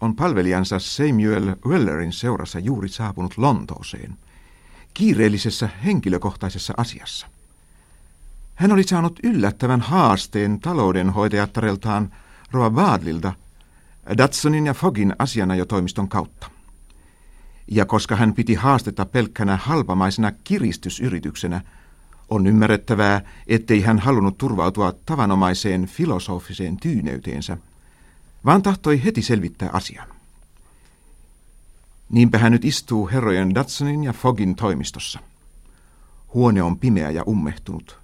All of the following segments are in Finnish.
On palvelijansa Samuel Wellerin seurassa juuri saapunut Lontooseen, kiireellisessä henkilökohtaisessa asiassa. Hän oli saanut yllättävän haasteen taloudenhoitajattareltaan Roa Vaadlilta Datsonin ja Fogin asianajotoimiston kautta. Ja koska hän piti haastetta pelkkänä halpamaisena kiristysyrityksenä, on ymmärrettävää, ettei hän halunnut turvautua tavanomaiseen filosofiseen tyyneyteensä, vaan tahtoi heti selvittää asian. Niinpä hän nyt istuu herrojen Datsonin ja Fogin toimistossa. Huone on pimeä ja ummehtunut.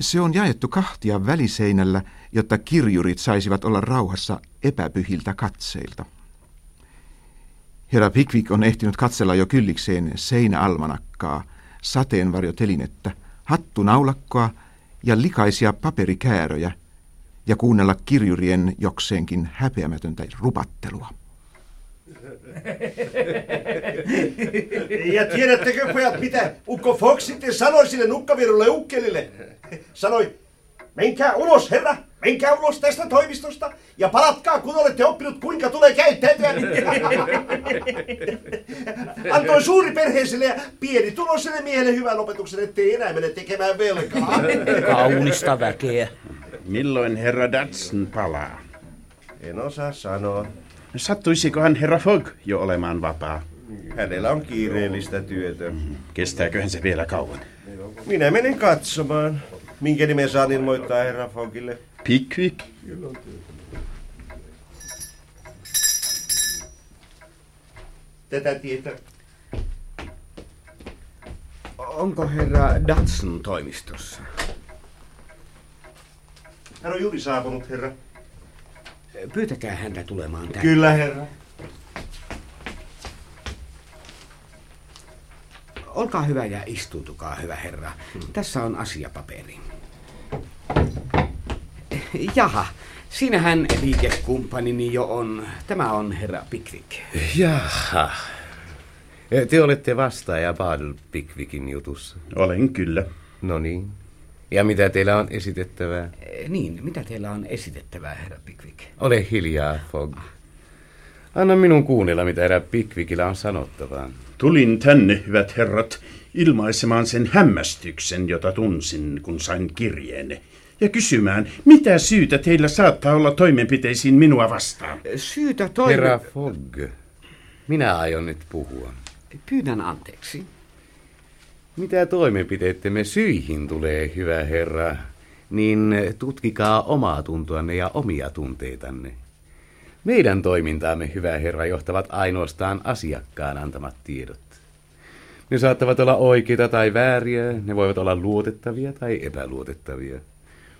Se on jaettu kahtia väliseinällä, jotta kirjurit saisivat olla rauhassa epäpyhiltä katseilta. Herra Pickwick on ehtinyt katsella jo kyllikseen seinäalmanakkaa, sateenvarjotelinettä, hattunaulakkoa ja likaisia paperikääröjä ja kuunnella kirjurien jokseenkin häpeämätöntä rupattelua. Ja tiedättekö pojat mitä ukko Fox sitten sanoi sille nukkavirulle ukkelille? Sanoi, menkää ulos herra, menkää ulos tästä toimistosta ja palatkaa kun olette oppinut kuinka tulee käyttäytyä. Antoi suuri perheiselle ja pieni tuloselle miehelle hyvän opetuksen, ettei enää mene tekemään velkaa. Kaunista väkeä. Milloin herra Datsun palaa? En osaa sanoa. Sattuisikohan herra Fogg jo olemaan vapaa? Hänellä on kiireellistä työtä. Kestääköhän se vielä kauan? Minä menen katsomaan. Minkä nimen saan ilmoittaa herra Fogille? Pickwick? Tätä tietä. Onko herra Datsun toimistossa? Hän on juuri saapunut, herra. Pyytäkää häntä tulemaan tänne. Kyllä, herra. Olkaa hyvä ja istuutukaa, hyvä herra. Tässä on asiapaperi. Jaha, siinähän liikekumppanini jo on. Tämä on herra Pickwick. Jaha. Te olette vastaaja Badl Pickwickin jutussa. Olen kyllä. No niin. Ja mitä teillä on esitettävää? Niin, mitä teillä on esitettävää, herra Pickwick? Ole hiljaa, Fogg. Anna minun kuunnella, mitä herra Pickwickillä on sanottavaa. Tulin tänne, hyvät herrat, ilmaisemaan sen hämmästyksen, jota tunsin, kun sain kirjeenne. Ja kysymään, mitä syytä teillä saattaa olla toimenpiteisiin minua vastaan? Syytä toimi... Herra Fogg, minä aion nyt puhua. Pyydän anteeksi. Mitä toimenpiteittemme syihin tulee, hyvä herra, niin tutkikaa omaa tuntoanne ja omia tunteitanne. Meidän toimintaamme, hyvä herra, johtavat ainoastaan asiakkaan antamat tiedot. Ne saattavat olla oikeita tai vääriä, ne voivat olla luotettavia tai epäluotettavia.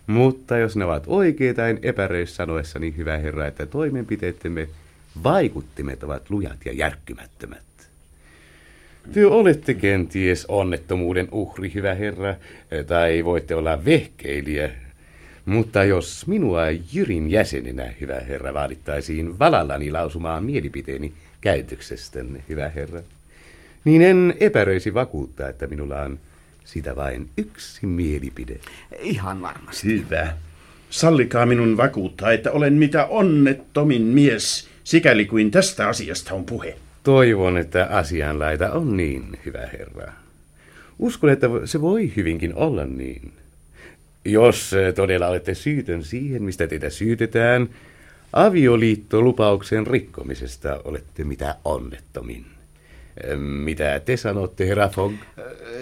Mutta jos ne ovat oikeita, en epäröis sanoessani, hyvä herra, että toimenpiteittemme vaikuttimet ovat lujat ja järkkymättömät. Te olette kenties onnettomuuden uhri, hyvä herra, tai voitte olla vehkeilijä. Mutta jos minua Jyrin jäsenenä, hyvä herra, vaadittaisiin valallani lausumaan mielipiteeni käytöksestänne, hyvä herra, niin en epäröisi vakuuttaa, että minulla on sitä vain yksi mielipide. Ihan varmasti. Hyvä. Sallikaa minun vakuuttaa, että olen mitä onnettomin mies, sikäli kuin tästä asiasta on puhe. Toivon, että asianlaita on niin, hyvä herra. Uskon, että se voi hyvinkin olla niin. Jos todella olette syytön siihen, mistä teitä syytetään, avioliittolupauksen rikkomisesta olette mitä onnettomin. Mitä te sanotte, herra Fogg?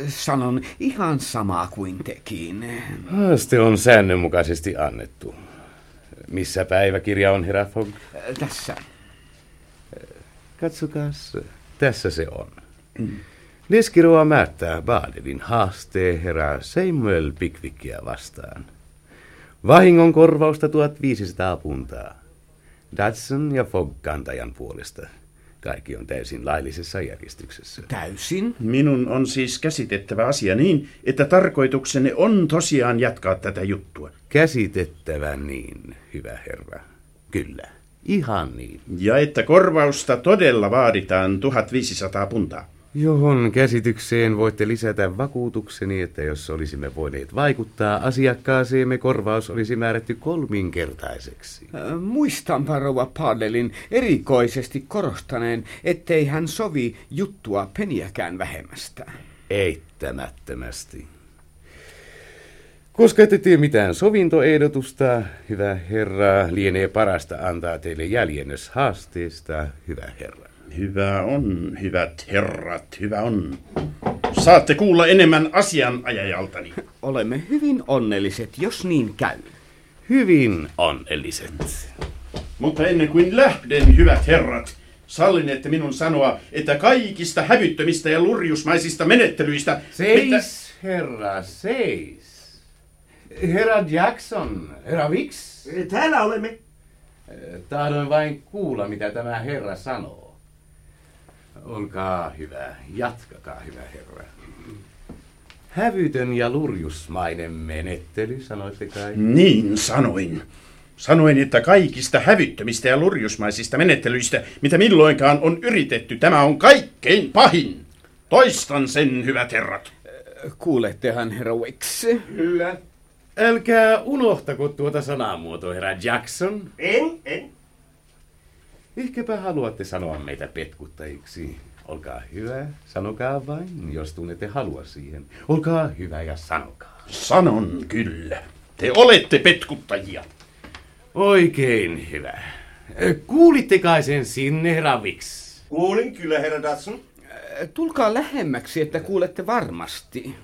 Sanon ihan samaa kuin tekin. Haaste on säännönmukaisesti annettu. Missä päiväkirja on, herra Fogg? Tässä. Katsokaas, tässä se on. Leskiroa määttää Badelin haasteen herra Samuel Pickwickia vastaan. Vahingon korvausta 1500 puntaa. Dodson ja Fogg kantajan puolesta. Kaikki on täysin laillisessa järjestyksessä. Täysin? Minun on siis käsitettävä asia niin, että tarkoituksenne on tosiaan jatkaa tätä juttua. Käsitettävä niin, hyvä herra. Kyllä, ihan niin. Ja että korvausta todella vaaditaan 1500 puntaa. Johon käsitykseen voitte lisätä vakuutukseni, että jos olisimme voineet vaikuttaa asiakkaaseemme, korvaus olisi määrätty kolminkertaiseksi. Äh, Muistanpa rouva Padelin erikoisesti korostaneen, ettei hän sovi juttua peniäkään vähemmästä. Eittämättömästi. Koska ette tee mitään sovintoehdotusta, hyvä herra, lienee parasta antaa teille jäljennös haasteesta, hyvä herra. Hyvä on, hyvät herrat, hyvä on. Saatte kuulla enemmän asianajajaltani. Olemme hyvin onnelliset, jos niin käy. Hyvin onnelliset. Mutta ennen kuin lähden, hyvät herrat, sallin, että minun sanoa, että kaikista hävyttömistä ja lurjusmaisista menettelyistä... Seis, herra, seis. Herra Jackson, herra Wix, Täällä olemme. tahdoin vain kuulla, mitä tämä herra sanoo. Olkaa hyvä, jatkakaa, hyvä herra. Hävytön ja lurjusmainen menettely, sanoitte kai? Niin sanoin. Sanoin, että kaikista hävyttömistä ja lurjusmaisista menettelyistä, mitä milloinkaan on yritetty, tämä on kaikkein pahin. Toistan sen, hyvät herrat. Kuulettehan, herra Wix? Kyllä. Älkää unohtako tuota sanamuotoa, herra Jackson. En, en. Ehkäpä haluatte sanoa meitä petkuttajiksi. Olkaa hyvä, sanokaa vain, jos tunnette halua siihen. Olkaa hyvä ja sanokaa. Sanon kyllä. Te olette petkuttajia. Oikein hyvä. Kuulitte kai sen sinne, herra Wix? Kuulin kyllä, herra Datsun. Tulkaa lähemmäksi, että kuulette varmasti.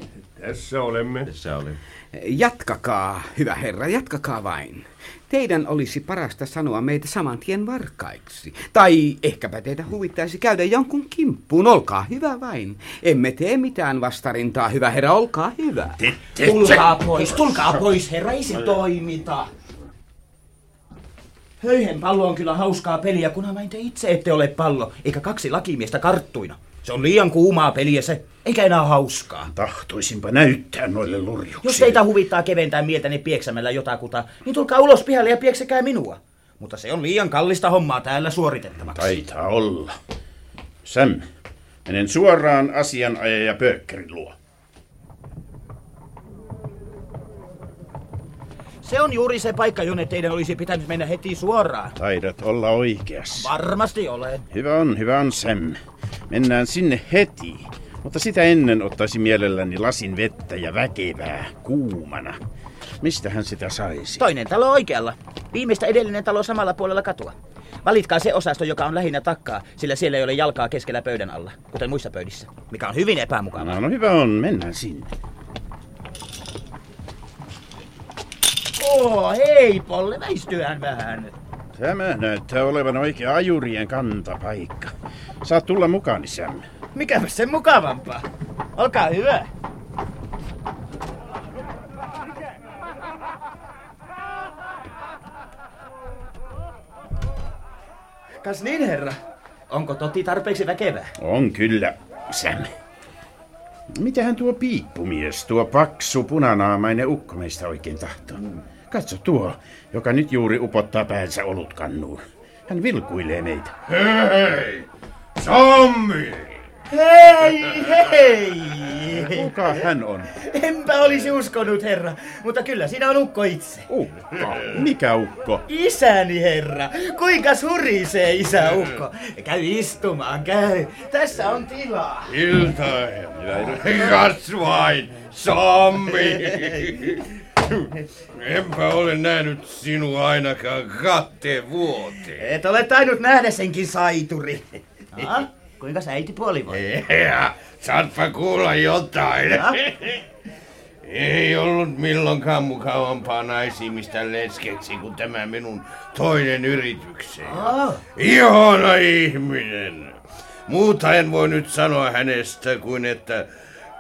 Tässä olemme. Tässä oli. Jatkakaa, hyvä herra, jatkakaa vain. Teidän olisi parasta sanoa meitä saman tien varkaiksi. Tai ehkäpä teitä huvittaisi käydä jonkun kimppuun. Olkaa hyvä vain. Emme tee mitään vastarintaa, hyvä herra, olkaa hyvä. Te, te, Tulkaa pois, tulkaa pois, herra, ei se toimita. Höyhen pallo on kyllä hauskaa peliä, kunhan vain te itse ette ole pallo, eikä kaksi lakimiestä karttuina. Se on liian kuumaa peliä se, eikä enää hauskaa. Tahtoisinpa näyttää noille lurjuksille. Jos teitä huvittaa keventää mieltäni pieksämällä jotakuta, niin tulkaa ulos pihalle ja pieksekää minua. Mutta se on liian kallista hommaa täällä suoritettavaksi. Taitaa olla. Sam, menen suoraan asianajaja Pökkerin luo. Se on juuri se paikka, jonne teidän olisi pitänyt mennä heti suoraan. Taidat olla oikeassa. Varmasti olen. Hyvä on, hyvä on Sam. Mennään sinne heti. Mutta sitä ennen ottaisin mielelläni lasin vettä ja väkevää, kuumana. Mistähän sitä saisi? Toinen talo oikealla. Viimeistä edellinen talo samalla puolella katua. Valitkaa se osasto, joka on lähinnä takkaa, sillä siellä ei ole jalkaa keskellä pöydän alla, kuten muissa pöydissä, mikä on hyvin epämukavaa. No, no hyvä on, mennään sinne. Oo, hei Polle, väistyhän vähän. Tämä näyttää olevan oikea ajurien kantapaikka. Saat tulla mukaan, Sam. Mikäpä se mukavampaa. Olkaa hyvä. Kas niin, herra. Onko totti tarpeeksi väkevää? On kyllä, Sam. Mitähän tuo piippumies, tuo paksu punanaamainen ukko meistä oikein tahtoo? Katso tuo, joka nyt juuri upottaa päänsä olutkannuun. Hän vilkuilee meitä. Hei! Sammi! Hei, hei! Kuka hän on? Enpä olisi uskonut, herra, mutta kyllä siinä on ukko itse. Ukko. Mikä ukko? Isäni, herra. Kuinka surisee isä ukko. Käy istumaan, käy. Tässä on tilaa. Iltaa. Kasvain! Sammi! Enpä ole nähnyt sinua ainakaan kahteen vuoteen. Et ole tainnut nähdä senkin saituri. Ah, kuinka sä äitipuoli voi? Ja, saatpa kuulla jotain. Ja? Ei ollut milloinkaan mukavampaa naisimista leskeksi kuin tämä minun toinen yritykseni. Ah, Ihana ihminen. Muuta en voi nyt sanoa hänestä kuin että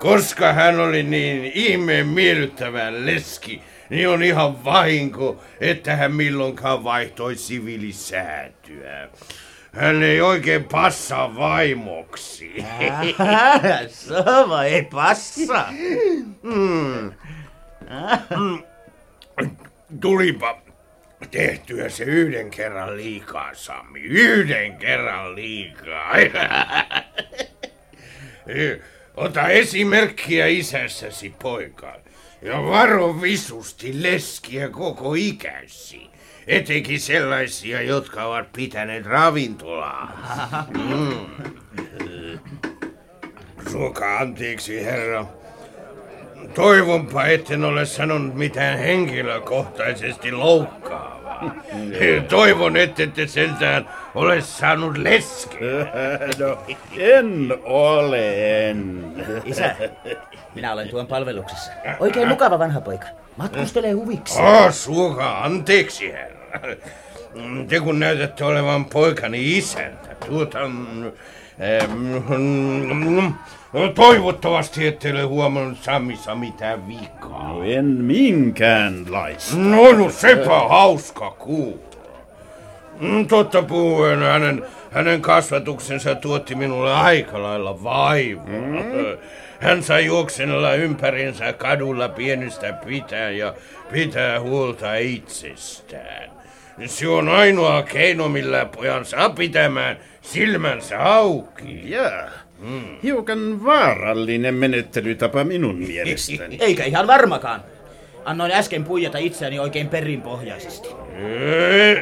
koska hän oli niin ihmeen miellyttävä leski, niin on ihan vahinko, että hän milloinkaan vaihtoi sivilisäätyä. Hän ei oikein passaa vaimoksi. Sama ei passa. Mm. Tulipa tehtyä se yhden kerran liikaa, Sami. Yhden kerran liikaa. Ota esimerkkiä isässäsi, poika. Ja varo visusti leskiä koko ikäsi. Etenkin sellaisia, jotka ovat pitäneet ravintolaa. Mm. Suokaa anteeksi, herra. Toivonpa, etten ole sanonut mitään henkilökohtaisesti loukkaavaa. Toivon, ettette sentään ole saanut leskeä. No, en ole, en. Isä, minä olen tuon palveluksessa. Oikein mukava vanha poika. Matkustelee huviksi. Ah, suokaa anteeksi, herra. Te kun näytätte olevan poikani isäntä, tuota... mm, em, Toivottavasti ette ole huomannut Samissa mitään vikaa. No en minkäänlaista. No, no sepä hauska kuulla. Mm, Totta puhuen hänen, hänen kasvatuksensa tuotti minulle aika lailla vaivaa. Hän sai juoksenella ympärinsä kadulla pienestä pitää ja pitää huolta itsestään. Se on ainoa keino, millä pojan saa pitämään silmänsä auki. Hiukan vaarallinen menettelytapa minun mielestäni. Eikä ihan varmakaan. Annoin äsken puijata itseäni oikein perinpohjaisesti. Ei,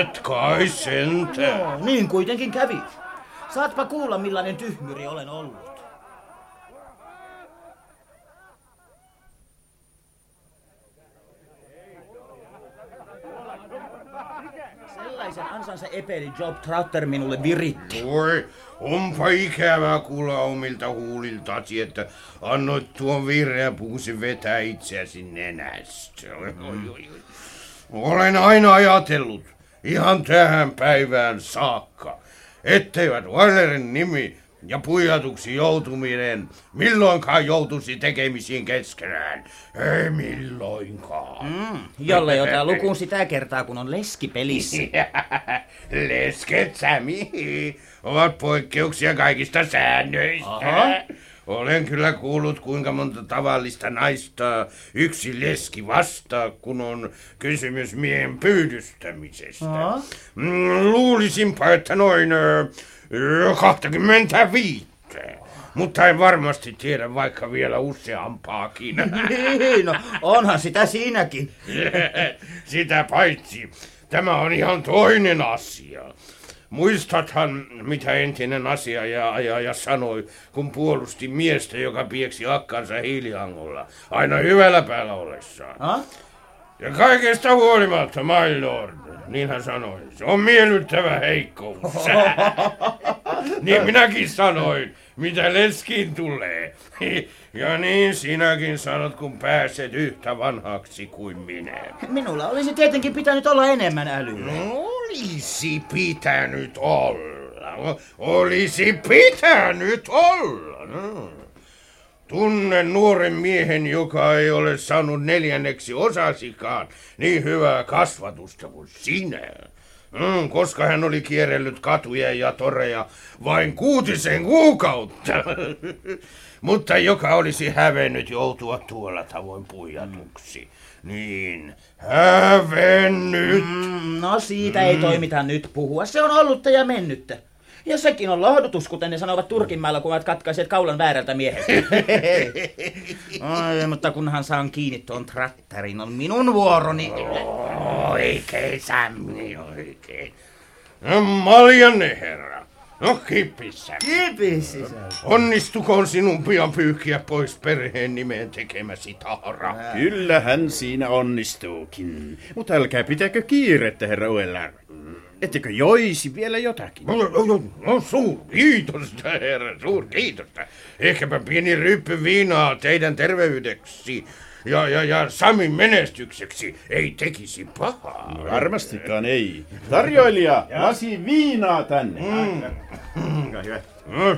Et kai sentään. Niin kuitenkin kävi. Saatpa kuulla, millainen tyhmyri olen ollut. Ansansa epeli Job Trotter minulle viritti. Voi, onpa ikävää kuulla omilta huuliltasi, että annoit tuon vihreä puusi vetää itseäsi nenästä. Oi. Olen aina ajatellut, ihan tähän päivään saakka, etteivät Wallerin nimi ja puijatuksi joutuminen milloinkaan joutuisi tekemisiin keskenään. Ei milloinkaan. Mm, jolle ota lukuun sitä kertaa, kun on leski pelissä. Lesket, Sami, ovat poikkeuksia kaikista säännöistä. Aha. Olen kyllä kuullut, kuinka monta tavallista naista yksi leski vastaa, kun on kysymys miehen pyydystämisestä. Aha. Mm, Luulisinpa, että noin 25. Mutta en varmasti tiedä vaikka vielä useampaakin. Niin, no onhan sitä siinäkin. Sitä paitsi, tämä on ihan toinen asia. Muistathan, mitä entinen asiaja sanoi, kun puolusti miestä, joka pieksi akkansa hiiliangolla, aina hyvällä päällä ollessaan. Ha? Ja kaikesta huolimatta, my lord, niin hän sanoi, se on miellyttävä heikkous. niin minäkin sanoin, mitä leskiin tulee. ja niin sinäkin sanot, kun pääset yhtä vanhaksi kuin minä. Minulla olisi tietenkin pitänyt olla enemmän älyä. Olisi pitänyt olla. Olisi pitänyt olla. No. Tunnen nuoren miehen, joka ei ole saanut neljänneksi osasikaan niin hyvää kasvatusta kuin sinä. Mm, koska hän oli kierrellyt katuja ja toreja vain kuutisen kuukautta. Mutta joka olisi hävennyt joutua tuolla tavoin puijatuksi. Niin, hävennyt. Mm, no siitä ei toimita nyt puhua. Se on ollutta ja mennyttä. Ja sekin on lohdutus, kuten ne sanovat Turkinmaalla, kun ovat katkaiseet kaulan väärältä mieheltä. Ai, mutta kunhan saan kiinni tuon trattarin, on minun vuoroni. Oikein, Sammi, oikein. No, Maljanne, herra. No, kippissä. Kipis, Onnistukoon sinun pian pyyhkiä pois perheen nimeen tekemäsi tahra? Kyllähän siinä onnistuukin. Mutta älkää pitäkö kiirettä, herra Uellar. Ettekö joisi vielä jotakin? No, no, no, no suur kiitosta, herra, suur kiitosta. Ehkäpä pieni ryppy viinaa teidän terveydeksi ja, ja, ja Samin menestykseksi ei tekisi pahaa. Varmastikaan ei. Tarjoilija, lasi viinaa tänne. Mm.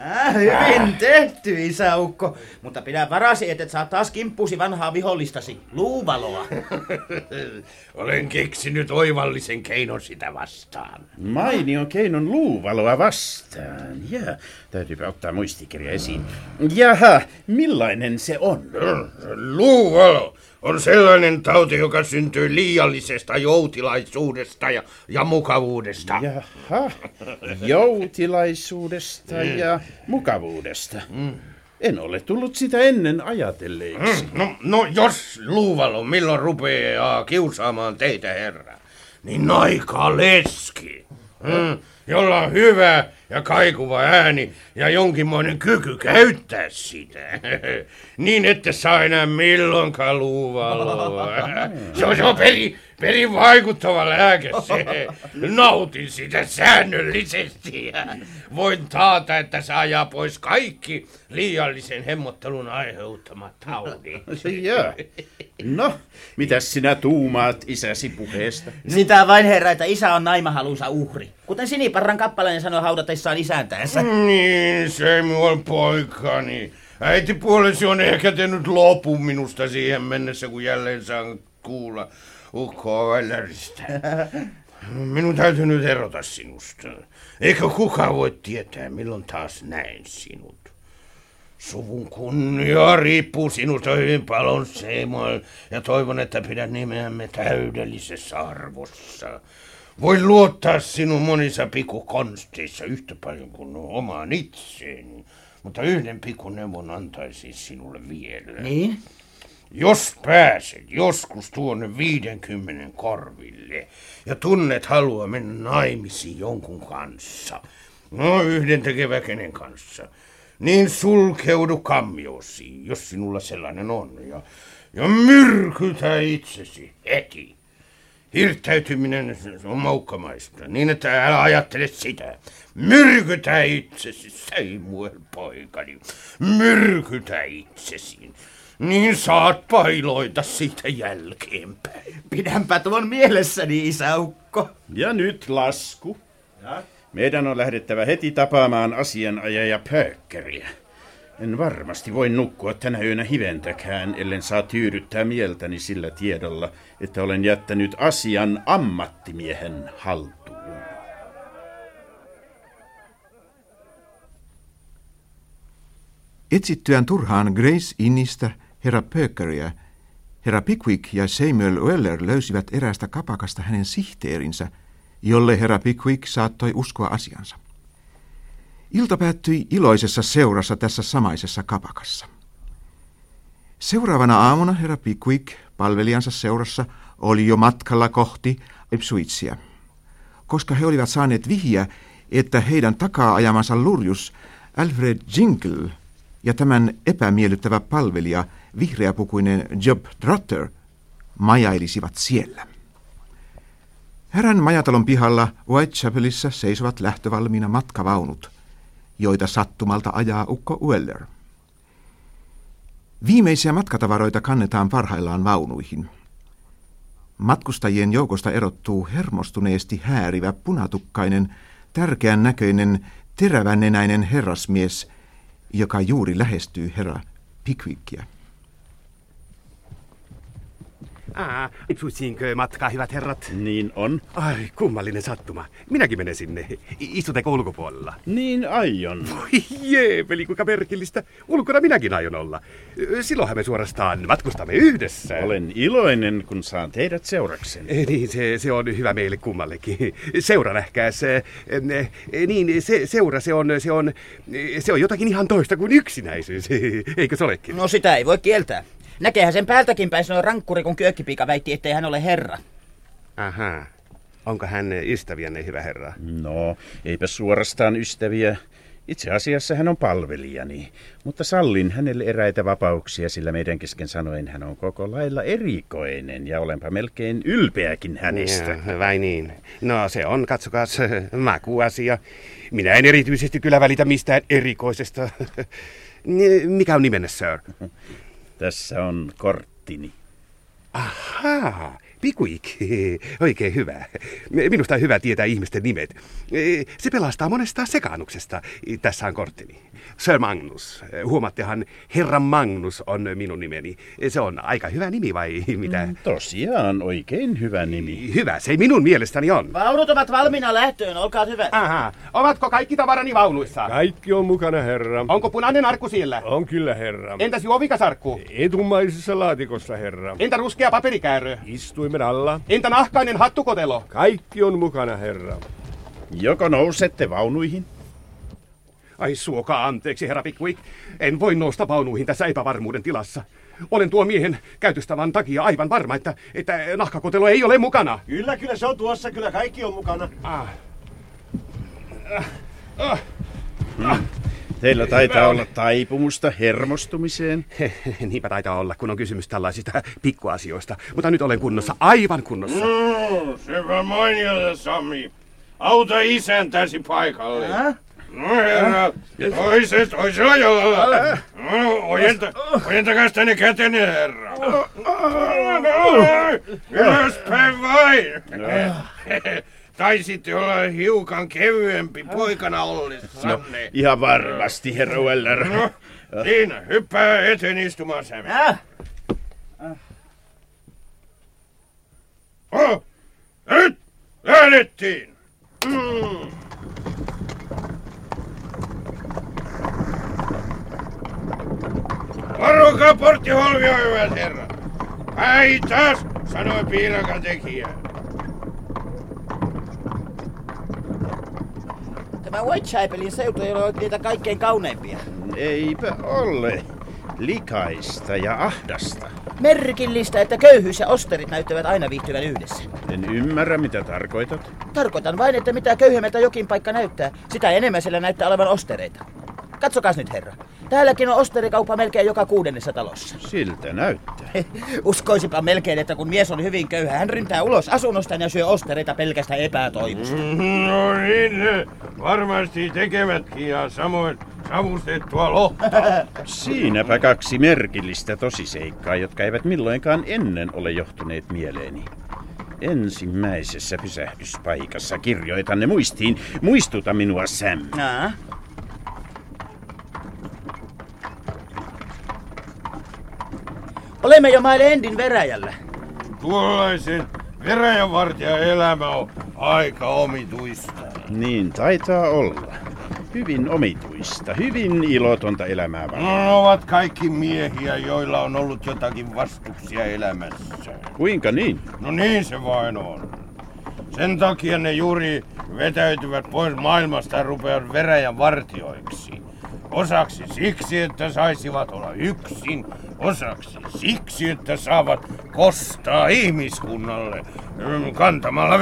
Äh, hyvin tehty, isäukko. Mutta pidä varasi, et et saa taas kimppusi vanhaa vihollistasi, luuvaloa. Olen keksinyt oivallisen keinon sitä vastaan. Mainio keinon luuvaloa vastaan. Ja, täytyypä ottaa muistikirja esiin. Jaha, millainen se on? Luuvalo on sellainen tauti, joka syntyy liiallisesta joutilaisuudesta ja, ja mukavuudesta. Jaha, joutilaisuudesta ja mukavuudesta. En ole tullut sitä ennen ajatelleeksi. Mm, No, no jos Luuvalo milloin rupeaa kiusaamaan teitä, herra, niin naikaa leski, mm, jolla on hyvä ja kaikuva ääni ja jonkinmoinen kyky käyttää sitä. niin ette saa enää milloinkaan luuvaloa. se on, se on peri, perin vaikuttava lääke se. Nautin sitä säännöllisesti ja voin taata, että se ajaa pois kaikki liiallisen hemmottelun aiheuttamat taudit. Joo. No, mitäs sinä tuumaat isäsi puheesta? Sitä vain herra, että isä on naimahalunsa uhri. Kuten Siniparran kappalainen sanoi haudatessaan isäntänsä. Niin, Samuel poikani. Äitipuolesi on ehkä tehnyt lopun minusta siihen mennessä, kun jälleen saan kuulla ukkoa. Minun täytyy nyt erota sinusta. Eikä kukaan voi tietää, milloin taas näen sinut. Suvun kunnia riippuu sinusta hyvin paljon, Samuel, ja toivon, että pidät nimeämme täydellisessä arvossa. Voin luottaa sinun monissa pikkukonsteissa yhtä paljon kuin omaan itseeni, mutta yhden pikkuneuvon antaisin sinulle vielä. Niin? Jos pääset joskus tuonne 50 korville ja tunnet halua mennä naimisiin jonkun kanssa, no yhden tekevä kenen kanssa, niin sulkeudu kammiosiin, jos sinulla sellainen on, ja, ja myrkytä itsesi heti. Hirttäytyminen on maukkamaista, niin että älä ajattele sitä. Myrkytä itsesi, Samuel poikani. Myrkytä itsesi. Niin saat pailoita siitä jälkeenpäin. Pidänpä tuon mielessäni, isäukko. Ja nyt lasku. Meidän on lähdettävä heti tapaamaan asianajaja Pöökkeriä. En varmasti voi nukkua tänä yönä hiventäkään, ellen saa tyydyttää mieltäni sillä tiedolla, että olen jättänyt asian ammattimiehen haltuun. Etsittyään turhaan Grace Innistä, herra Pökeriä, herra Pickwick ja Samuel Weller löysivät eräästä kapakasta hänen sihteerinsä, jolle herra Pickwick saattoi uskoa asiansa. Ilta päättyi iloisessa seurassa tässä samaisessa kapakassa. Seuraavana aamuna herra Pickwick palvelijansa seurassa oli jo matkalla kohti Ipswichia, koska he olivat saaneet vihjää, että heidän takaa ajamansa lurjus Alfred Jinkle ja tämän epämiellyttävä palvelija, vihreäpukuinen Job Trotter, majailisivat siellä. Herran majatalon pihalla Whitechapelissa seisovat lähtövalmiina matkavaunut, joita sattumalta ajaa ukko Weller. Viimeisiä matkatavaroita kannetaan parhaillaan vaunuihin. Matkustajien joukosta erottuu hermostuneesti häärivä punatukkainen, tärkeän näköinen, terävänenäinen herrasmies – joka juuri lähestyy herra Pickwickia. Ah, Ipswichiinkö matkaa, hyvät herrat? Niin on. Ai, kummallinen sattuma. Minäkin menen sinne. Istutteko ulkopuolella? Niin aion. Voi jeepeli, kuinka merkillistä. Ulkona minäkin aion olla. Silloinhan me suorastaan matkustamme yhdessä. Olen iloinen, kun saan teidät seurakseni. Eh, Niin, se, se on hyvä meille kummallekin. Seura nähkääs. eh, eh, Niin, se, seura, se on, se on, se on jotakin ihan toista kuin yksinäisyys. Eikö se olekin? No sitä ei voi kieltää. Näkeehän sen päältäkin päin sanoi rankkuri, kun kyökkipiika väitti, ettei hän ole herra. Aha. Onko hän ystäviänne, hyvä herra? No, eipä suorastaan ystäviä. Itse asiassa hän on palvelijani, mutta sallin hänelle eräitä vapauksia, sillä meidän kesken sanoen hän on koko lailla erikoinen ja olenpa melkein ylpeäkin hänestä. Ja, vai niin? No se on, katsokaas, makuasia. Minä en erityisesti kyllä välitä mistään erikoisesta. Mikä on nimenne, sir? Tässä on korttini. Ahaa, Pikuik, oikein hyvä. Minusta on hyvä tietää ihmisten nimet. Se pelastaa monesta sekaannuksesta. Tässä on korttini. Sir Magnus. Huomattehan, Herra Magnus on minun nimeni. Se on aika hyvä nimi vai mitä? Mm, tosiaan, oikein hyvä nimi. Hyvä, se minun mielestäni on. Vaunut ovat valmiina lähtöön, olkaa hyvä. Aha. Ovatko kaikki tavarani vaunuissa? Kaikki on mukana, herra. Onko punainen arkku siellä? On kyllä, herra. Entäs juovikas arkku? Etumaisessa laatikossa, herra. Entä ruskea paperikäärö? Istuimen alla. Entä nahkainen hattukotelo? Kaikki on mukana, herra. Joko nousette vaunuihin? Ai suokaa anteeksi, herra Pickwick. En voi nousta vaunuihin tässä epävarmuuden tilassa. Olen tuo miehen käytöstavan takia aivan varma, että, että nahkakotelo ei ole mukana. Kyllä, kyllä se on tuossa. Kyllä kaikki on mukana. Ah. Ah. Ah. Ah. Teillä taitaa olla taipumusta hermostumiseen. Niinpä taitaa olla, kun on kysymys tällaisista pikkuasioista. Mutta nyt olen kunnossa, aivan kunnossa. No, se vaan mainiota, Sami. Auta isäntäsi paikalle. Äh? No herra, toiset, toisella jalalla. No, ojenta, ojentakaa tänne kätenne, herra. Ylöspäin vain. Taisitte olla hiukan kevyempi poikana ollessanne. No, ihan varmasti, herra Weller. No, niin, hyppää eteen istumaan. Äh. Oh, nyt lähdettiin. Mm. Varokaa porttiholvia, hyvät herrat. Päin taas, sanoi piirakan tekijä. Tämä Whitechapelin seutu ei ole niitä kaikkein kauneimpia. Eipä ole. Likaista ja ahdasta. Merkillistä, että köyhyys ja osterit näyttävät aina viihtyvän yhdessä. En ymmärrä, mitä tarkoitat. Tarkoitan vain, että mitä köyhemmältä jokin paikka näyttää, sitä enemmän siellä näyttää olevan ostereita. Katsokaa nyt, herra. Täälläkin on osterikauppa melkein joka kuudennessa talossa. Siltä näyttää. Uskoisipa melkein, että kun mies on hyvin köyhä, hän ryntää ulos asunnostaan ja syö ostereita pelkästään epätoivosta. Mm, no niin, varmasti tekevätkin ja samoin savustettua lohta. Siinäpä kaksi merkillistä tosiseikkaa, jotka eivät milloinkaan ennen ole johtuneet mieleeni. Ensimmäisessä pysähdyspaikassa kirjoitan ne muistiin. Muistuta minua, Sam. Aa. Olemme jo maille Endin veräjällä. Tuollaisen veräjänvartijan elämä on aika omituista. Niin taitaa olla. Hyvin omituista, hyvin ilotonta elämää vaan. No, ovat kaikki miehiä, joilla on ollut jotakin vastuksia elämässä. Kuinka niin? No niin se vain on. Sen takia ne juuri vetäytyvät pois maailmasta ja rupeavat veräjän vartioiksi. Osaksi siksi, että saisivat olla yksin, osaksi siksi, että saavat kostaa ihmiskunnalle mm, kantamalla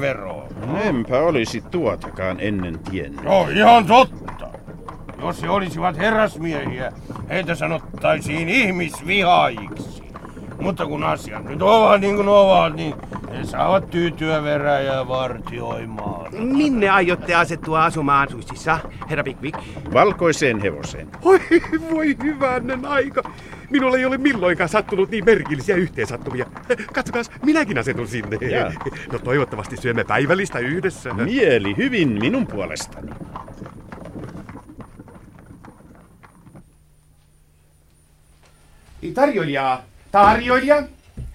veroa. Enpä olisi tuotakaan ennen tiennyt. No ihan totta. Jos he olisivat herrasmiehiä, heitä sanottaisiin ihmisvihaajiksi. Mutta kun asiat nyt ovat niin kuin ovat, niin he saavat tyytyä veräjää vartioimaan. Minne aiotte asettua asumaan Sussissa, herra Pickwick? Valkoiseen hevoseen. Oi, voi hyvänen aika. Minulle ei ole milloinkaan sattunut niin merkillisiä yhteensattumia. Katsokaa, minäkin asetun sinne. Ja. No toivottavasti syömme päivällistä yhdessä. Mieli hyvin minun puolestani. Tarjoilija, tarjoilija.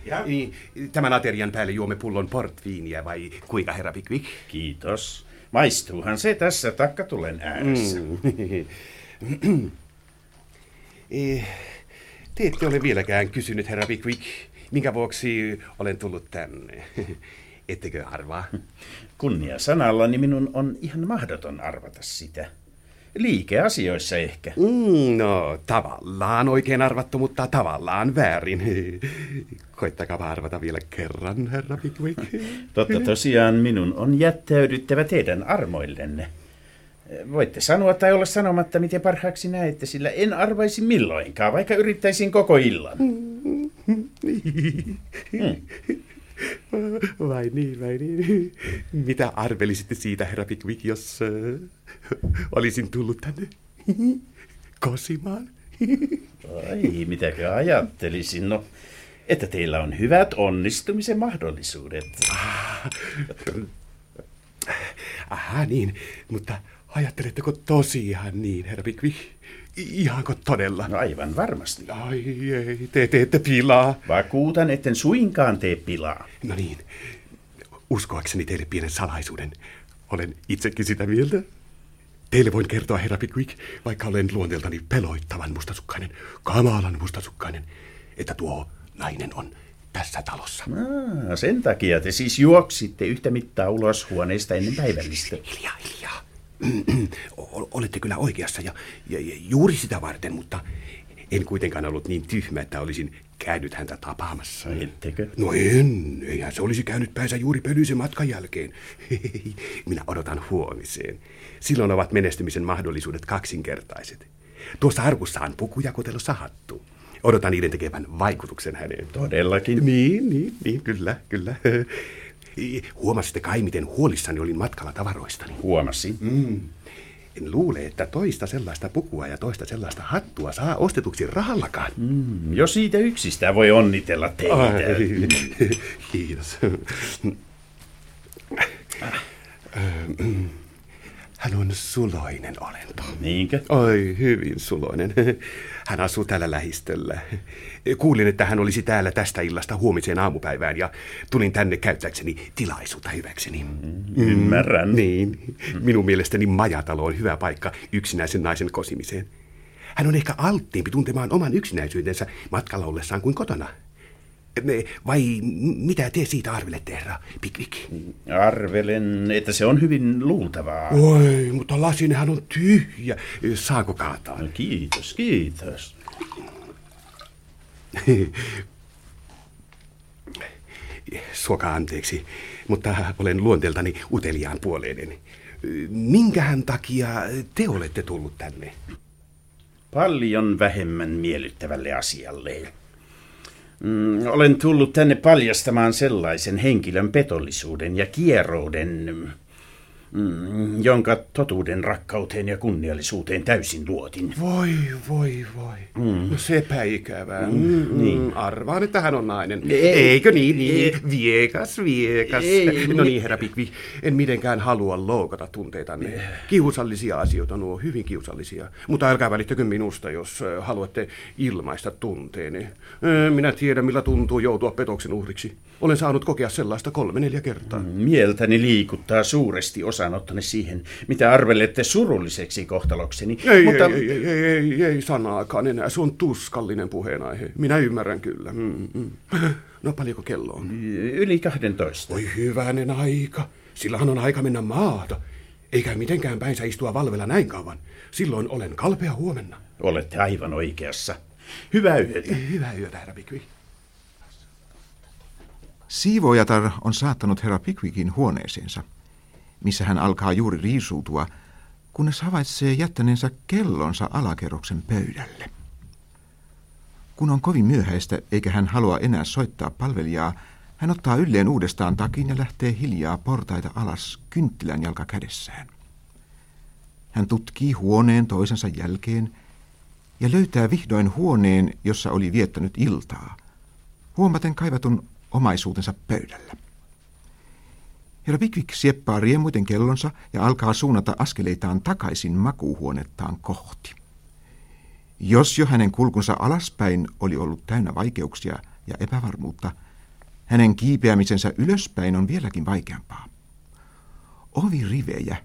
Ja? Niin, tämän aterian päälle juomme pullon portviiniä vai kuinka, herra Pickwick? Kiitos. Maistuuhan se tässä takkatulen ääressä. Mm. Eh, te ette ole vieläkään kysynyt, herra Pickwick, minkä vuoksi olen tullut tänne. Ettekö arvaa? Kunnia sanallani minun on ihan mahdoton arvata sitä. Liikeasioissa ehkä. Mm, no, tavallaan oikein arvattu, mutta tavallaan väärin. Koittakaa arvata vielä kerran, herra Pickwick. Totta tosiaan minun on jättäydyttävä teidän armoillenne. Voitte sanoa tai olla sanomatta, miten parhaaksi näette, sillä en arvaisi milloinkaan, vaikka yrittäisin koko illan. Hmm. Vai niin, vai niin. Mitä arvelisitte siitä, herra Pickwick, jos äh, olisin tullut tänne kosimaan? Ai, mitäkö ajattelisin? No, että teillä on hyvät onnistumisen mahdollisuudet. Aha, niin, mutta ajatteletteko tosiaan niin, herra Pickwick? I- Ihanko todella? No aivan varmasti. Ai ei, te teette pilaa. Vakuutan, etten suinkaan tee pilaa. No niin, uskoakseni teille pienen salaisuuden. Olen itsekin sitä mieltä. Teille voin kertoa, herra Pickwick, vaikka olen luonteeltani peloittavan mustasukkainen, kamalan mustasukkainen, että tuo nainen on tässä talossa. Ah, sen takia te siis juoksitte yhtä mittaa ulos huoneesta ennen päivällistä. Hiljaa, hiljaa. Olette kyllä oikeassa ja, ja, ja juuri sitä varten, mutta en kuitenkaan ollut niin tyhmä, että olisin käynyt häntä tapaamassa. Ettekö? No en, eihän se olisi käynyt päänsä juuri pölyisen matkan jälkeen. Minä odotan huomiseen. Silloin ovat menestymisen mahdollisuudet kaksinkertaiset. Tuossa arkussa on pukujakotelossa hattu. Odotan niiden tekevän vaikutuksen häneen. Todellakin. Niin, niin, niin, kyllä, kyllä. Huomasitte kai, miten huolissani olin matkalla tavaroistani. Huomasin. Mm. En luule, että toista sellaista pukua ja toista sellaista hattua saa ostetuksi rahallakaan. Mm, jo siitä yksistä voi onnitella teitä. Ai, kiitos. Hän on suloinen olento. Niinkö? Oi, hyvin suloinen. Hän asuu täällä lähistöllä. Kuulin, että hän olisi täällä tästä illasta huomiseen aamupäivään ja tulin tänne käyttääkseni tilaisuutta hyväkseni. Ymmärrän. Mm, niin. Minun mielestäni majatalo on hyvä paikka yksinäisen naisen kosimiseen. Hän on ehkä alttiimpi tuntemaan oman yksinäisyytensä matkalla ollessaan kuin kotona. Vai mitä te siitä arvelette, herra Pickwick? Arvelen, että se on hyvin luultavaa. Oi, mutta lasinhan on tyhjä. Saako kaataa? No, kiitos, kiitos. Suokaa anteeksi, mutta olen luonteeltani uteliaan puoleinen. Minkähän takia te olette tullut tänne? Paljon vähemmän miellyttävälle asialle. Mm, olen tullut tänne paljastamaan sellaisen henkilön petollisuuden ja kierouden, mm, jonka totuuden rakkauteen ja kunniallisuuteen täysin luotin. Voi, voi, voi. Mm. No sepä ikävää. Mm, niin. Arvaan, että hän on nainen. Ei. Eikö niin, niin? Viekas, viekas. Ei. No niin, herra Pikvi, en mitenkään halua loukata tunteitanne. Kiusallisia asioita nuo, hyvin kiusallisia. Mutta älkää välittäkö minusta, jos haluatte ilmaista tunteeni. Minä tiedän, millä tuntuu joutua petoksen uhriksi. Olen saanut kokea sellaista kolme neljä kertaa. Mieltäni liikuttaa suuresti osanottanne siihen, mitä arvelette surulliseksi kohtalokseni. Ei, mutta... ei, ei, ei, ei, ei sanaakaan enää. Se on tuskallinen puheenaihe. Minä ymmärrän kyllä. Mm, mm. No paljonko kello on? Yli 12. Voi hyvänen aika. Sillähän on aika mennä maata. Eikä mitenkään päinsä istua valvella näin kauan. Silloin olen kalpea huomenna. Olette aivan oikeassa. Hyvää yötä. Hyvää yötä, herra Pikvi. Siivoojatar on saattanut herra Pickwickin huoneeseensa, missä hän alkaa juuri riisuutua, kunnes havaitsee jättäneensä kellonsa alakerroksen pöydälle. Kun on kovin myöhäistä eikä hän halua enää soittaa palvelijaa, hän ottaa ylleen uudestaan takin ja lähtee hiljaa portaita alas kynttilän jalka kädessään. Hän tutkii huoneen toisensa jälkeen ja löytää vihdoin huoneen, jossa oli viettänyt iltaa, huomaten kaivatun omaisuutensa pöydällä. Herra Pickwick sieppaa riemuiten kellonsa ja alkaa suunnata askeleitaan takaisin makuuhuonettaan kohti. Jos jo hänen kulkunsa alaspäin oli ollut täynnä vaikeuksia ja epävarmuutta, hänen kiipeämisensä ylöspäin on vieläkin vaikeampaa. Ovirivejä,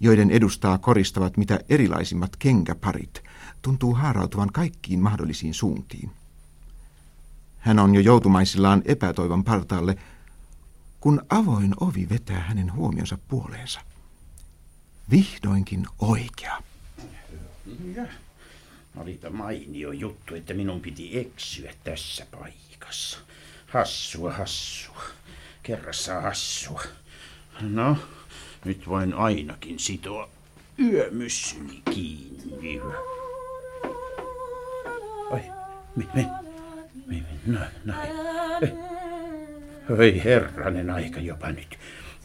joiden edustaa koristavat mitä erilaisimmat kenkäparit, tuntuu haarautuvan kaikkiin mahdollisiin suuntiin. Hän on jo joutumaisillaan epätoivon partaalle, kun avoin ovi vetää hänen huomionsa puoleensa. Vihdoinkin oikea. Ja, olipa mainio juttu, että minun piti eksyä tässä paikassa. Hassua, hassua. Kerrassaan hassua. No, nyt voin ainakin sitoa yömyssyni kiinni. Oi, me, me, me, no, näin. Eh. Oi herranen aika jopa nyt.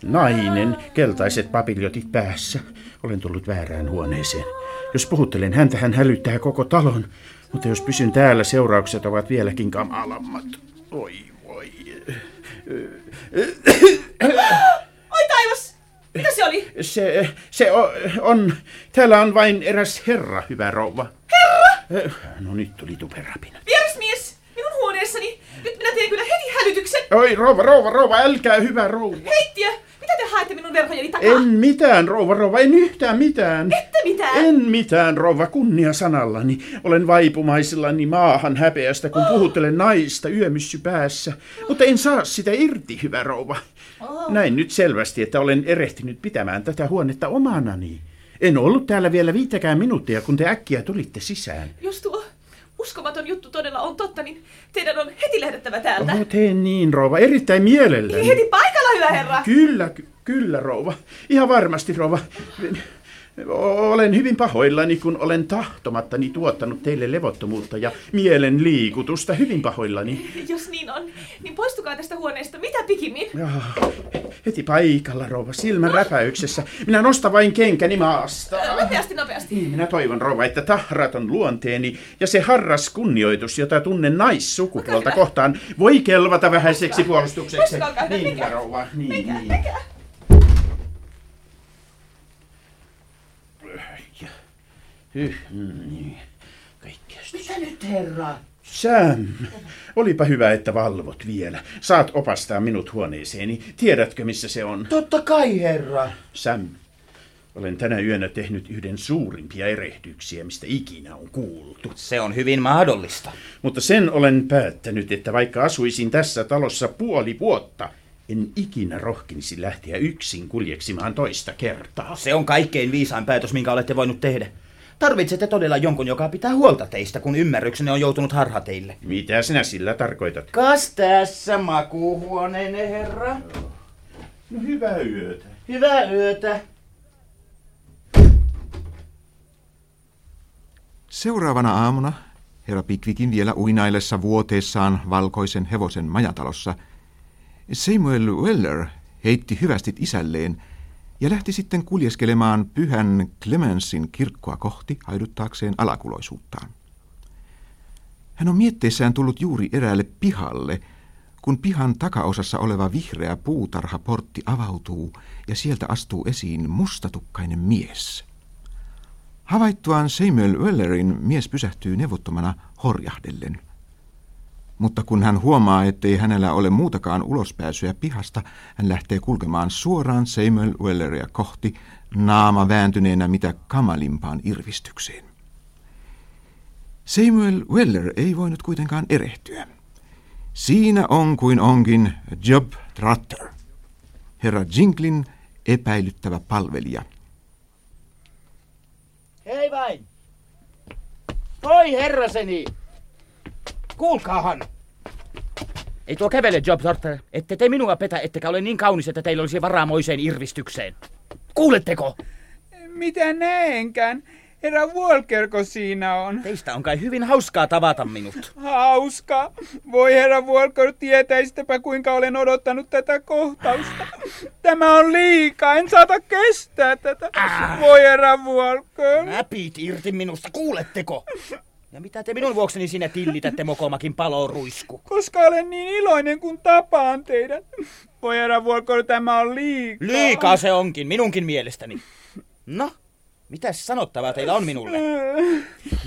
Nainen, keltaiset papiljotit päässä. Olen tullut väärään huoneeseen. Jos puhuttelen häntä, hän hälyttää koko talon. Mutta jos pysyn täällä, seuraukset ovat vieläkin kamalammat. Oi, voi. Oi taivas! Mitä se oli? Se, se on, on, täällä on vain eräs herra, hyvä rouva. Herra! No nyt tuli tuperapina. Vierasmies! Minun huoneessani! Nyt minä teen kyllä! Oi, rouva, rouva, rouva, älkää hyvä rouva. Heittiö! Mitä te haette minun verhojeni takaa? En mitään, rouva, rouva, en yhtään mitään. Ette mitään? En mitään, rouva, kunnia sanallani. Olen vaipumaisillani maahan häpeästä, kun Oh. puhuttelen naista yömyssy päässä. Mutta en saa sitä irti, hyvä rouva. Oh. Näin nyt selvästi, että olen erehtynyt pitämään tätä huonetta omanani. En ollut täällä vielä viittäkään minuuttia, kun te äkkiä tulitte sisään. Jos tuo uskomaton juttu todella on totta, niin teidän on heti lähdettävä täältä. Oho, teen niin, rouva, erittäin mielelläni. Heti paikalla, hyvä herra! Kyllä, ky- kyllä, rouva. Ihan varmasti, rouva. Olen hyvin pahoillani, kun olen tahtomattani tuottanut teille levottomuutta ja mielen liikutusta. Hyvin pahoillani. Jos niin on, niin poistukaa tästä huoneesta mitä pikimmin. Ah, heti paikalla, rouva, silmän räpäyksessä. Minä nostan vain kenkäni maasta. Nopeasti, nopeasti. Niin, minä toivon, rouva, että tahraton luonteeni ja se harras kunnioitus, jota tunnen naissukupuolta kohtaan, voi kelvata vähäiseksi puolustukseksi. Niin, rouva, niin, Menkää, niin. menkää. Hyh, niin. Kaikkea Mitä nyt, herra? Sam, olipa hyvä, että valvot vielä. Saat opastaa minut huoneeseeni. Tiedätkö, missä se on? Totta kai, herra. Sam, olen tänä yönä tehnyt yhden suurimpia erehdyksiä, mistä ikinä on kuultu. Se on hyvin mahdollista. Mutta sen olen päättänyt, että vaikka asuisin tässä talossa puoli vuotta, en ikinä rohkenisi lähteä yksin kuljeksimaan toista kertaa. Se on kaikkein viisain päätös, minkä olette voinut tehdä. Tarvitsette todella jonkun, joka pitää huolta teistä, kun ymmärryksenne on joutunut harhateille. Mitä sinä sillä tarkoitat? Kas tässä makuuhuoneenne, herra? No hyvää yötä. Hyvää yötä. Seuraavana aamuna herra Pickvickin vielä uinaillessa vuoteessaan valkoisen hevosen majatalossa, Samuel Weller heitti hyvästit isälleen ja lähti sitten kuljeskelemaan pyhän Clemensin kirkkoa kohti haiduttaakseen alakuloisuuttaan. Hän on mietteissään tullut juuri eräälle pihalle, kun pihan takaosassa oleva vihreä puutarhaportti avautuu ja sieltä astuu esiin mustatukkainen mies. Havaittuaan Samuel Wellerin mies pysähtyy neuvottomana horjahdellen. Mutta kun hän huomaa, ettei hänellä ole muutakaan ulospääsyä pihasta, hän lähtee kulkemaan suoraan Samuel Welleria kohti, naama vääntyneenä mitä kamalimpaan irvistykseen. Samuel Weller ei voinut kuitenkaan erehtyä. Siinä on kuin onkin Job Trotter, herra Jinklin epäilyttävä palvelija. Hei vain! Oi herraseni! Kuulkaahan! Ei tuo kävele, Job Torter. Ette te minua petä, ettekä ole niin kaunis, että teillä olisi varaa moiseen irvistykseen. Kuuletteko? Mitä näenkään? Herra Walkerko siinä on? Teistä on kai hyvin hauskaa tavata minut. Hauska. Voi herra Walker, tietäisitepä kuinka olen odottanut tätä kohtausta. Tämä on liikaa, en saata kestää tätä. Voi herra Walker. Näpit irti minusta, kuuletteko? Ja mitä te minun vuokseni sinne tillitätte mokomakin paloruisku? Koska olen niin iloinen, kun tapaan teidät. Voi herra Walker, tämä on liikaa. Liikaa se onkin, minunkin mielestäni. No, mitä sanottavaa teillä on minulle?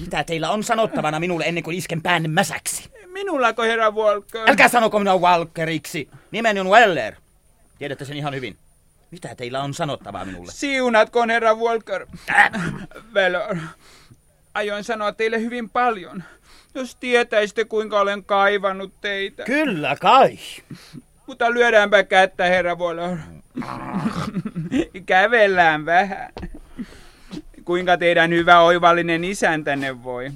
Mitä teillä on sanottavana minulle ennen kuin isken päänne mäsäksi? Minullako herra Walker? Älkää sanoko minua Walkeriksi. Nimeni on Weller. Tiedätte sen ihan hyvin. Mitä teillä on sanottavaa minulle? Siunatkoon herra Walker. Veller. Ajoin sanoa teille hyvin paljon. Jos tietäisitte, kuinka olen kaivannut teitä. Kyllä kai. Mutta lyödäänpä kättä, herra Waller. Kävellään vähän. Kuinka teidän hyvä oivallinen isäntänne voi?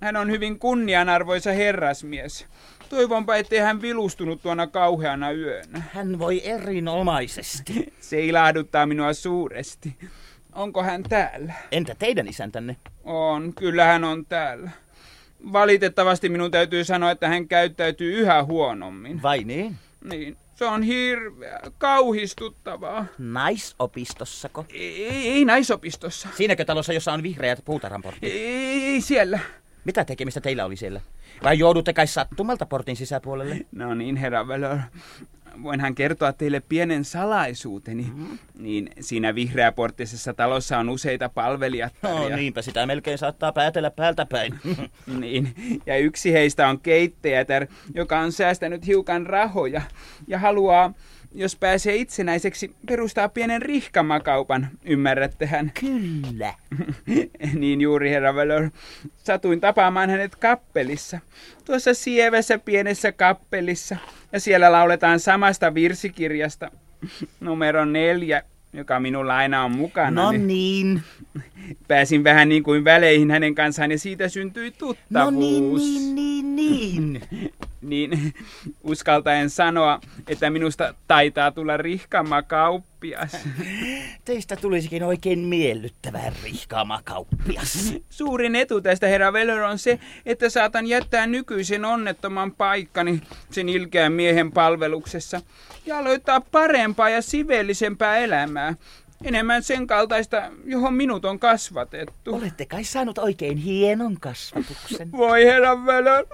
Hän on hyvin kunnianarvoisa herrasmies. Toivonpa, ettei hän vilustunut tuona kauheana yönä. Hän voi erinomaisesti. Se ilahduttaa minua suuresti. Onko hän täällä? Entä teidän isäntänne? On, kyllä hän on täällä. Valitettavasti minun täytyy sanoa, että hän käyttäytyy yhä huonommin. Vai niin? Niin, se on hirveä, kauhistuttavaa. Naisopistossako? Ei, ei naisopistossa. Siinäkö talossa, jossa on vihreät puutarhanportit? Ei, ei siellä. Mitä tekemistä teillä oli siellä? Vai joudutte kai sattumalta portin sisäpuolelle? No niin, herra Velör. Voinhan kertoa teille pienen salaisuuteni. Mm. Niin siinä vihreäporttisessa talossa on useita palvelijattaria. No niinpä sitä melkein saattaa päätellä päältä päin. niin, ja yksi heistä on keittäjätär, joka on säästänyt hiukan rahoja ja haluaa jos pääsee itsenäiseksi, perustaa pienen rihkamakaupan, ymmärrättehän? Kyllä. niin juuri, herra Völör. Satuin tapaamaan hänet kappelissa. Tuossa sievässä pienessä kappelissa. Ja siellä lauletaan samasta virsikirjasta. Numero neljä, joka minulla aina on mukana. No niin. Pääsin vähän niin kuin väleihin hänen kanssaan ja siitä syntyi tuttavuus. No niin, niin, niin, niin. niin uskaltaen sanoa, että minusta taitaa tulla rihkama kauppias. Teistä tulisikin oikein miellyttävä rihkama kauppias. Suurin etu tästä herra Veller on se, että saatan jättää nykyisen onnettoman paikkani sen ilkeän miehen palveluksessa ja aloittaa parempaa ja siveellisempää elämää. Enemmän sen kaltaista, johon minut on kasvatettu. Olette kai saanut oikein hienon kasvatuksen. Voi herra Völö,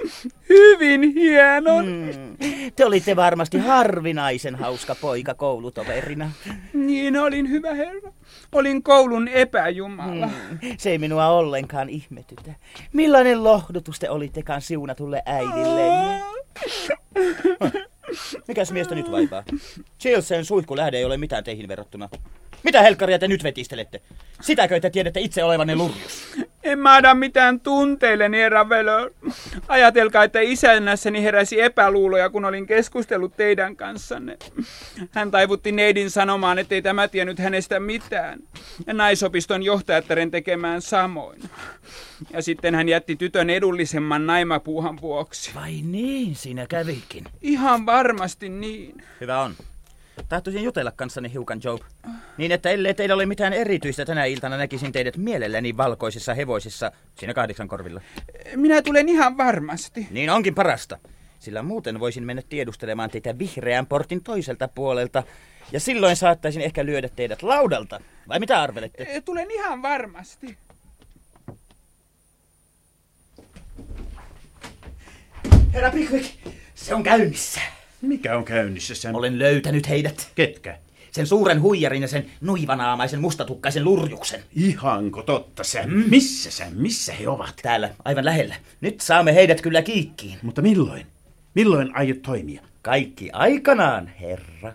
hyvin hienon. Mm. Te olitte varmasti harvinaisen hauska poika koulutoverina. Niin olin, hyvä herra. Olin koulun epäjumala. Mm. Se ei minua ollenkaan ihmetytä. Millainen lohdutus te olittekaan siunatulle äidille? Mikäs miestä nyt vaivaa? Chilsen suihkulähde ei ole mitään teihin verrattuna. Mitä helkkaria te nyt vetistelette? Sitäkö te tiedätte itse olevanne lurjus? En mä ada mitään tunteille, herra Velö. Ajatelkaa, että isännässäni heräsi epäluuloja, kun olin keskustellut teidän kanssanne. Hän taivutti neidin sanomaan, ettei tämä tiennyt hänestä mitään. Ja naisopiston johtajattaren tekemään samoin. Ja sitten hän jätti tytön edullisemman naimapuuhan vuoksi. Vai niin, siinä kävikin. Ihan varmasti niin. Hyvä on. Tahtoisin jutella kanssani hiukan, Job. Niin, että ellei teillä ole mitään erityistä tänä iltana, näkisin teidät mielelläni valkoisissa hevosissa siinä kahdeksan korvilla. Minä tulen ihan varmasti. Niin onkin parasta. Sillä muuten voisin mennä tiedustelemaan teitä vihreän portin toiselta puolelta. Ja silloin saattaisin ehkä lyödä teidät laudalta. Vai mitä arvelette? Tulen ihan varmasti. Herra Pickwick, se on käynnissä. Mikä on käynnissä, Sam? Olen löytänyt heidät. Ketkä? Sen suuren huijarin ja sen nuivanaamaisen mustatukkaisen lurjuksen. Ihanko totta, Sam? Mm. Missä, Sam? Missä he ovat? Täällä, aivan lähellä. Nyt saamme heidät kyllä kiikkiin. Mutta milloin? Milloin aiot toimia? Kaikki aikanaan, herra.